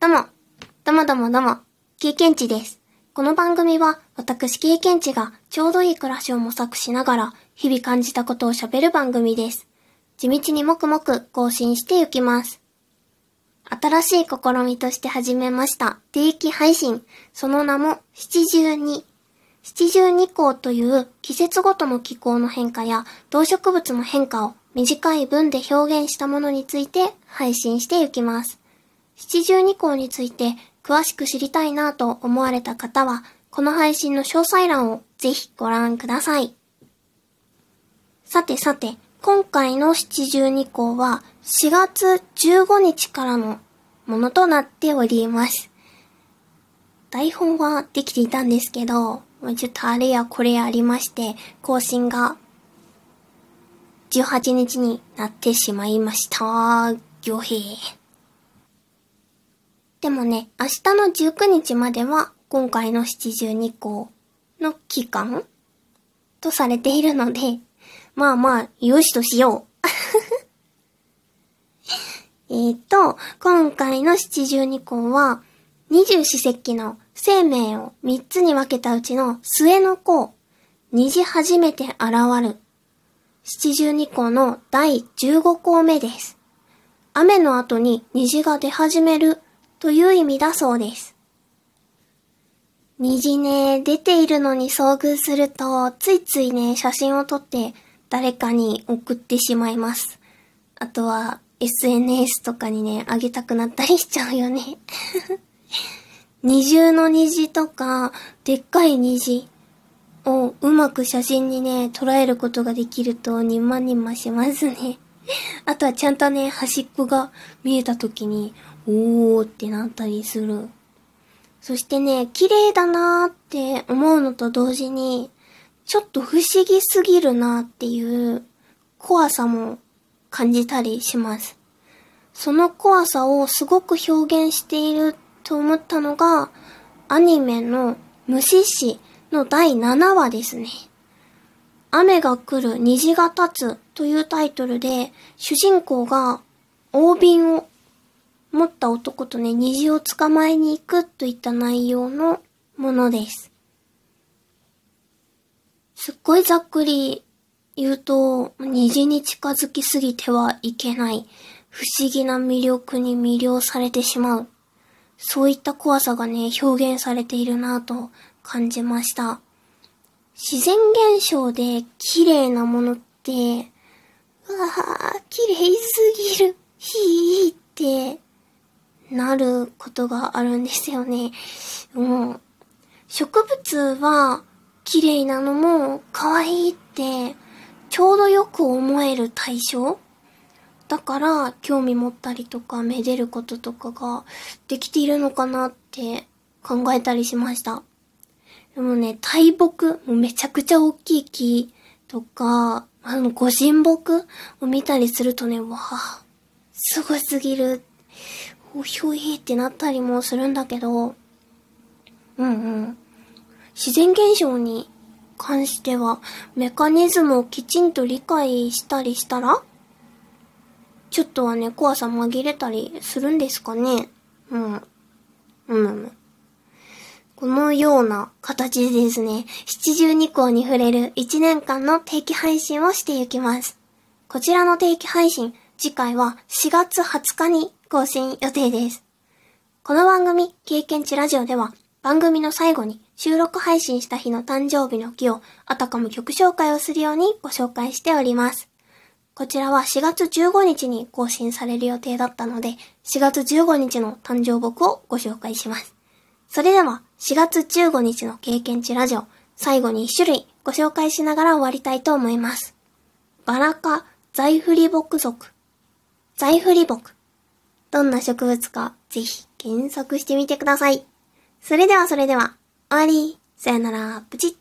どうも、どうもどうもどうも、経験値です。この番組は、私経験値がちょうどいい暮らしを模索しながら、日々感じたことを喋る番組です。地道にもくもく更新していきます。新しい試みとして始めました定期配信、その名も七十二。七十二項という季節ごとの気候の変化や動植物の変化を短い文で表現したものについて配信していきます。七十二項について詳しく知りたいなと思われた方は、この配信の詳細欄をぜひご覧ください。さてさて、今回の七十二項は4月15日からのものとなっております。台本はできていたんですけど、ちょっとあれやこれやありまして、更新が18日になってしまいました。ぎょへー。でもね、明日の19日までは今回の七十二項の期間とされているので、まあまあ、よしとしよう。えっと、今回の七十二項は、二十四節気の生命を三つに分けたうちの末の項、虹初めて現る、七十二項の第十五項目です。雨の後に虹が出始めるという意味だそうです。虹ね、出ているのに遭遇すると、ついついね、写真を撮って誰かに送ってしまいます。あとは、SNS とかにね、あげたくなったりしちゃうよね。二重の虹とか、でっかい虹をうまく写真にね、捉えることができると、にまにましますね。あとはちゃんとね、端っこが見えた時に、おーってなったりする。そしてね、綺麗だなーって思うのと同時に、ちょっと不思議すぎるなーっていう怖さも感じたりします。その怖さをすごく表現していると思ったのが、アニメの虫師の第7話ですね。雨が来る虹が立つというタイトルで、主人公が大瓶を持った男とね、虹を捕まえに行くといった内容のものです。すっごいざっくり言うと、虹に近づきすぎてはいけない、不思議な魅力に魅了されてしまう。そういった怖さがね、表現されているなぁと感じました。自然現象で綺麗なものって、うわぁ、綺麗すぎる、ひーって、なることがあるんですよね。う。植物は綺麗なのも可愛いって、ちょうどよく思える対象だから興味持ったりとかめでることとかができているのかなって考えたりしました。でもね、大木、もうめちゃくちゃ大きい木とか、あの、ご神木を見たりするとね、わあ、すごすぎる。おひょいってなったりもするんだけど、うんうん。自然現象に関しては、メカニズムをきちんと理解したりしたら、ちょっとはね、怖さ紛れたりするんですかね。うん。うんうん。このような形でですね、七十二項に触れる1年間の定期配信をしていきます。こちらの定期配信、次回は4月20日に更新予定です。この番組、経験値ラジオでは、番組の最後に収録配信した日の誕生日の日を、あたかも曲紹介をするようにご紹介しております。こちらは4月15日に更新される予定だったので、4月15日の誕生木をご紹介します。それでは、4月15日の経験値ラジオ、最後に1種類ご紹介しながら終わりたいと思います。バラ科ザイフリ木属。ザイフリ木。どんな植物か、ぜひ検索してみてください。それではそれでは、終わり。さよなら、プチッ。